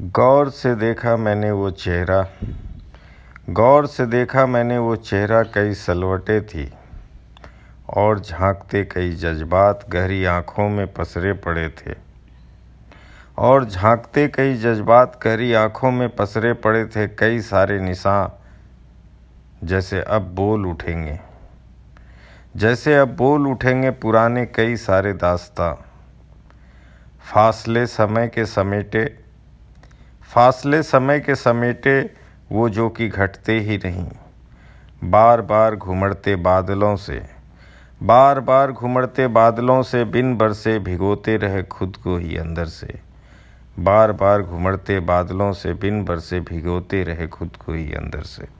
गौर से देखा मैंने वो चेहरा। गौर से देखा मैंने वो चेहरा कई सलवटें थी और झांकते कई जज्बात गहरी आँखों में पसरे पड़े थे। और झांकते कई जज्बात गहरी आँखों में पसरे पड़े थे कई सारे निशान जैसे अब बोल उठेंगे। जैसे अब बोल उठेंगे पुराने कई सारे दास्ता। फासले समय के समेटे फासले समय के समेटे वो जो कि घटते ही नहीं। बार बार घुमड़ते बादलों से बार बार घुमड़ते बादलों से बिन बरसे भिगोते रहे खुद को ही अंदर से। बार बार घुमड़ते बादलों से बिन बरसे भिगोते रहे खुद को ही अंदर से।